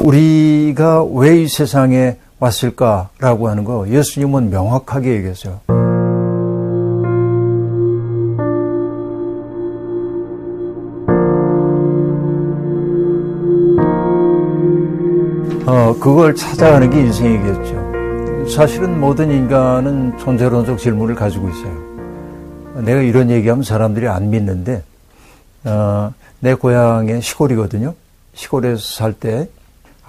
우리가 왜 이 세상에 왔을까라고 하는 거 예수님은 명확하게 얘기했어요. 어, 그걸 찾아가는 게 인생이겠죠. 사실은 모든 인간은 존재론적 질문을 가지고 있어요. 내가 이런 얘기하면 사람들이 안 믿는데, 어, 내 고향의 시골이거든요. 시골에서 살 때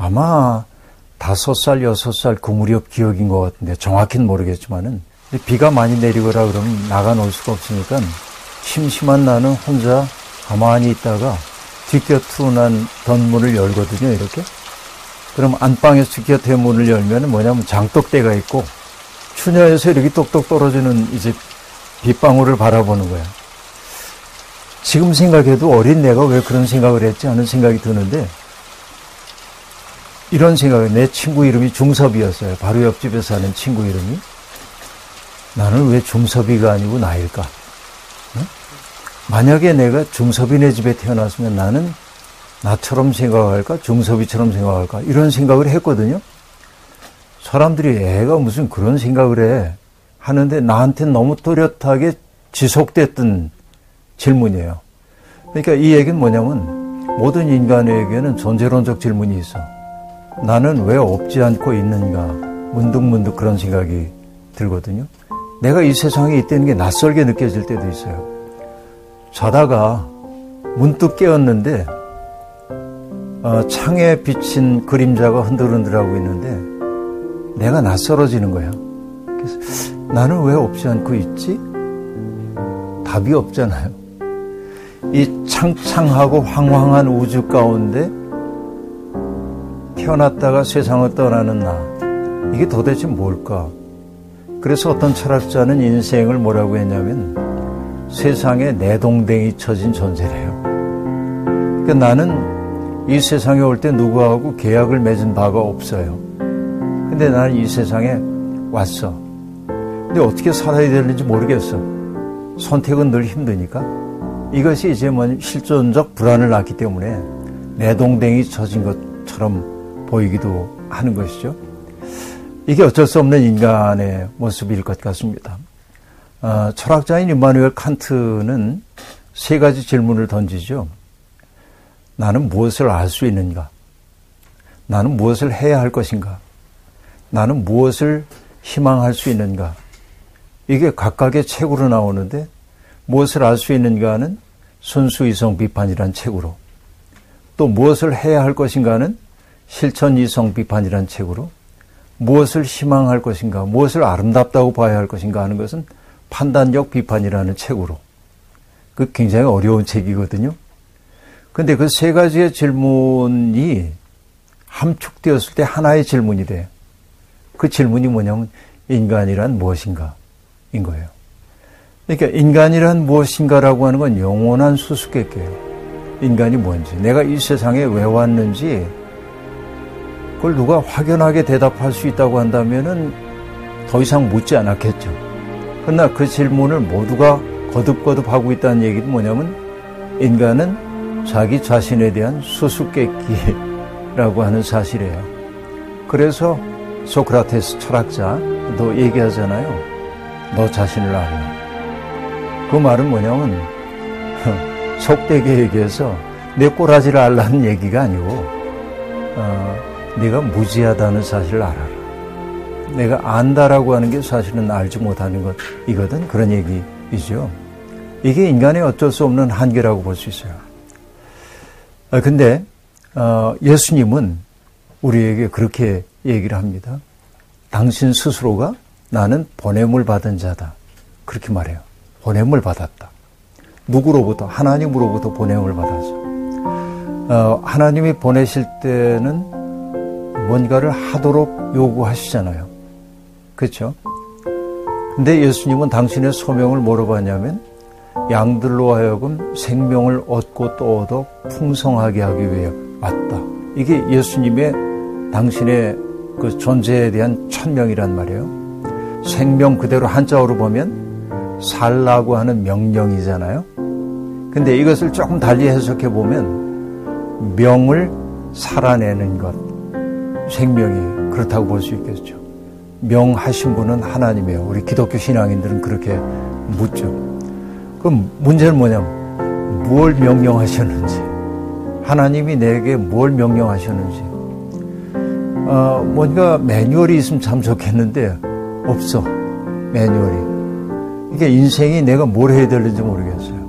아마 다섯 살, 여섯 살 그 무렵 기억인 것 같은데 정확히는 모르겠지만은 비가 많이 내리거나 그러면 나가 놀 수가 없으니까 심심한 나는 혼자 가만히 있다가 뒷곁으로 난 던문을 열거든요, 이렇게. 그럼 안방에서 뒷곁에 문을 열면 뭐냐면 장독대가 있고 추녀에서 이렇게 똑똑 떨어지는 이제 빗방울을 바라보는 거야. 지금 생각해도 어린 내가 왜 그런 생각을 했지 하는 생각이 드는데 이런 생각이 내 친구 이름이 중섭이었어요. 바로 옆집에 사는 친구 이름이. 나는 왜 중섭이가 아니고 나일까? 응? 만약에 내가 중섭이네 집에 태어났으면 나는 나처럼 생각할까? 중섭이처럼 생각할까? 이런 생각을 했거든요. 사람들이 애가 무슨 그런 생각을 해. 하는데 나한테 너무 또렷하게 지속됐던 질문이에요. 그러니까 이 얘기는 뭐냐면 모든 인간에게는 존재론적 질문이 있어. 나는 왜 없지 않고 있는가? 문득문득 그런 생각이 들거든요. 내가 이 세상에 있다는 게 낯설게 느껴질 때도 있어요. 자다가 문득 깨었는데 어, 창에 비친 그림자가 흔들흔들하고 있는데 내가 낯설어지는 거야. 그래서 나는 왜 없지 않고 있지? 답이 없잖아요. 이 창창하고 황황한 우주 가운데 태어났다가 세상을 떠나는 나. 이게 도대체 뭘까? 그래서 어떤 철학자는 인생을 뭐라고 했냐면 세상에 내동댕이 쳐진 존재래요. 그러니까 나는 이 세상에 올 때 누구하고 계약을 맺은 바가 없어요. 근데 나는 이 세상에 왔어. 근데 어떻게 살아야 되는지 모르겠어. 선택은 늘 힘드니까. 이것이 이제 뭐 실존적 불안을 낳기 때문에 내동댕이 쳐진 것처럼 보이기도 하는 것이죠. 이게 어쩔 수 없는 인간의 모습일 것 같습니다. 어, 철학자인 임마누엘 칸트는 세 가지 질문을 던지죠. 나는 무엇을 알 수 있는가? 나는 무엇을 해야 할 것인가? 나는 무엇을 희망할 수 있는가? 이게 각각의 책으로 나오는데 무엇을 알 수 있는가는 순수 이성 비판이란 책으로 또 무엇을 해야 할 것인가는 실천이성 비판이란 책으로 무엇을 희망할 것인가, 무엇을 아름답다고 봐야 할 것인가 하는 것은 판단력 비판이라는 책으로. 그 굉장히 어려운 책이거든요. 근데 그 세 가지의 질문이 함축되었을 때 하나의 질문이 돼요. 그 질문이 뭐냐면 인간이란 무엇인가? 인 거예요. 그러니까 인간이란 무엇인가라고 하는 건 영원한 수수께끼예요. 인간이 뭔지, 내가 이 세상에 왜 왔는지 그걸 누가 확연하게 대답할 수 있다고 한다면은 더 이상 묻지 않았겠죠. 그러나 그 질문을 모두가 거듭거듭 하고 있다는 얘기는 뭐냐면 인간은 자기 자신에 대한 수수께끼라고 하는 사실이에요. 그래서 소크라테스 철학자도 얘기하잖아요. 너 자신을 알라. 그 말은 뭐냐면 속되게 얘기해서 내 꼬라지를 알라는 얘기가 아니고 어, 네가 무지하다는 사실을 알아라. 내가 안다라고 하는 게 사실은 알지 못하는 것이거든. 그런 얘기이죠. 이게 인간의 어쩔 수 없는 한계라고 볼 수 있어요. 아, 근데 어, 예수님은 우리에게 그렇게 얘기를 합니다. 당신 스스로가 나는 보냄을 받은 자다. 그렇게 말해요. 보냄을 받았다. 누구로부터? 하나님으로부터 보냄을 받아서. 어, 하나님이 보내실 때는 뭔가를 하도록 요구하시잖아요. 그렇죠? 근데 예수님은 당신의 소명을 뭐로 봤냐면 양들로 하여금 생명을 얻고 또 얻어 풍성하게 하기 위해 왔다. 이게 예수님의 당신의 그 존재에 대한 천명이란 말이에요. 생명 그대로 한자어로 보면 살라고 하는 명령이잖아요. 근데 이것을 조금 달리 해석해 보면 명을 살아내는 것, 생명이 그렇다고 볼 수 있겠죠. 명하신 분은 하나님이에요. 우리 기독교 신앙인들은 그렇게 묻죠. 그럼 문제는 뭐냐면 뭘 명령하셨는지 하나님이 내게 뭘 명령하셨는지 어, 뭔가 매뉴얼이 있으면 참 좋겠는데 없어 매뉴얼이 이게 인생이 내가 뭘 해야 되는지 모르겠어요.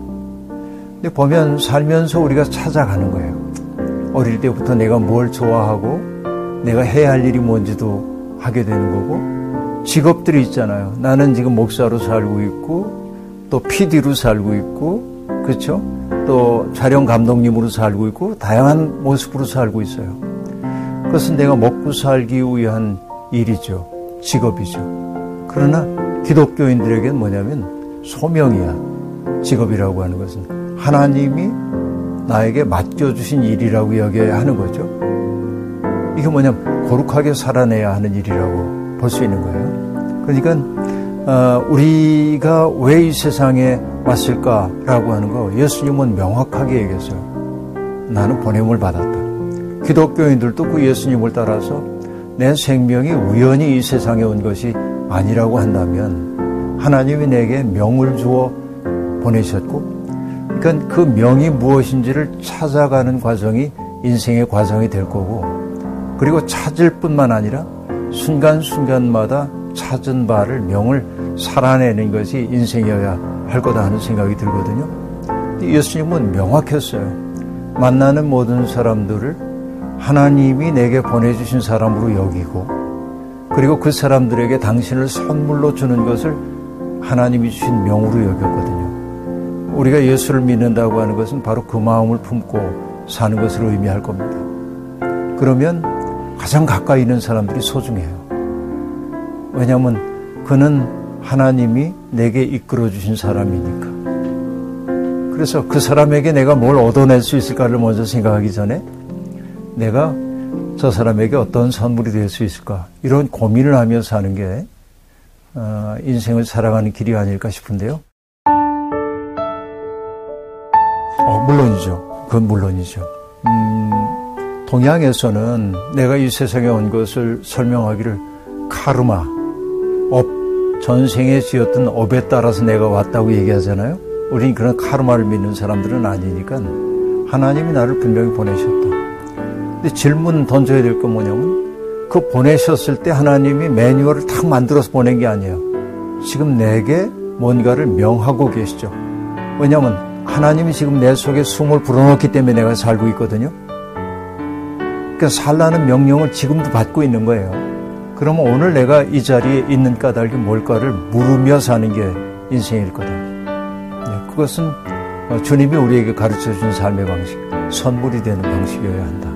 근데 보면 살면서 우리가 찾아가는 거예요. 어릴 때부터 내가 뭘 좋아하고 내가 해야 할 일이 뭔지도 하게 되는 거고 직업들이 있잖아요. 나는 지금 목사로 살고 있고 또 PD로 살고 있고 그렇죠? 또 촬영 감독님으로 살고 있고 다양한 모습으로 살고 있어요. 그것은 내가 먹고 살기 위한 일이죠. 직업이죠. 그러나 기독교인들에게는 뭐냐면 소명이야. 직업이라고 하는 것은 하나님이 나에게 맡겨주신 일이라고 여겨야 하는 거죠. 이게 뭐냐면 거룩하게 살아내야 하는 일이라고 볼 수 있는 거예요. 그러니까 어, 우리가 왜 이 세상에 왔을까라고 하는 거 예수님은 명확하게 얘기했어요. 나는 보냄을 받았다. 기독교인들도 그 예수님을 따라서 내 생명이 우연히 이 세상에 온 것이 아니라고 한다면 하나님이 내게 명을 주어 보내셨고 그러니까 그 명이 무엇인지를 찾아가는 과정이 인생의 과정이 될 거고 그리고 찾을 뿐만 아니라 순간순간마다 찾은 바를 명을 살아내는 것이 인생이어야 할 거다 하는 생각이 들거든요. 예수님은 명확했어요. 만나는 모든 사람들을 하나님이 내게 보내주신 사람으로 여기고 그리고 그 사람들에게 당신을 선물로 주는 것을 하나님이 주신 명으로 여겼거든요. 우리가 예수를 믿는다고 하는 것은 바로 그 마음을 품고 사는 것을 의미할 겁니다. 그러면 가장 가까이 있는 사람들이 소중해요. 왜냐하면 그는 하나님이 내게 이끌어 주신 사람이니까. 그래서 그 사람에게 내가 뭘 얻어낼 수 있을까를 먼저 생각하기 전에 내가 저 사람에게 어떤 선물이 될 수 있을까 이런 고민을 하며 사는 게 어, 인생을 살아가는 길이 아닐까 싶은데요. 어, 물론이죠. 그건 물론이죠. 음, 동양에서는 내가 이 세상에 온 것을 설명하기를 카르마, 업, 전생에 지었던 업에 따라서 내가 왔다고 얘기하잖아요. 우리는 그런 카르마를 믿는 사람들은 아니니까 하나님이 나를 분명히 보내셨다. 근데 질문 던져야 될 건 뭐냐면 그 보내셨을 때 하나님이 매뉴얼을 탁 만들어서 보낸 게 아니에요. 지금 내게 뭔가를 명하고 계시죠. 왜냐하면 하나님이 지금 내 속에 숨을 불어넣기 때문에 내가 살고 있거든요. 그러니까 살라는 명령을 지금도 받고 있는 거예요. 그러면 오늘 내가 이 자리에 있는 까닭이 뭘까를 물으며 사는 게 인생일 거다. 네, 그것은 주님이 우리에게 가르쳐 준 삶의 방식, 선물이 되는 방식이어야 한다.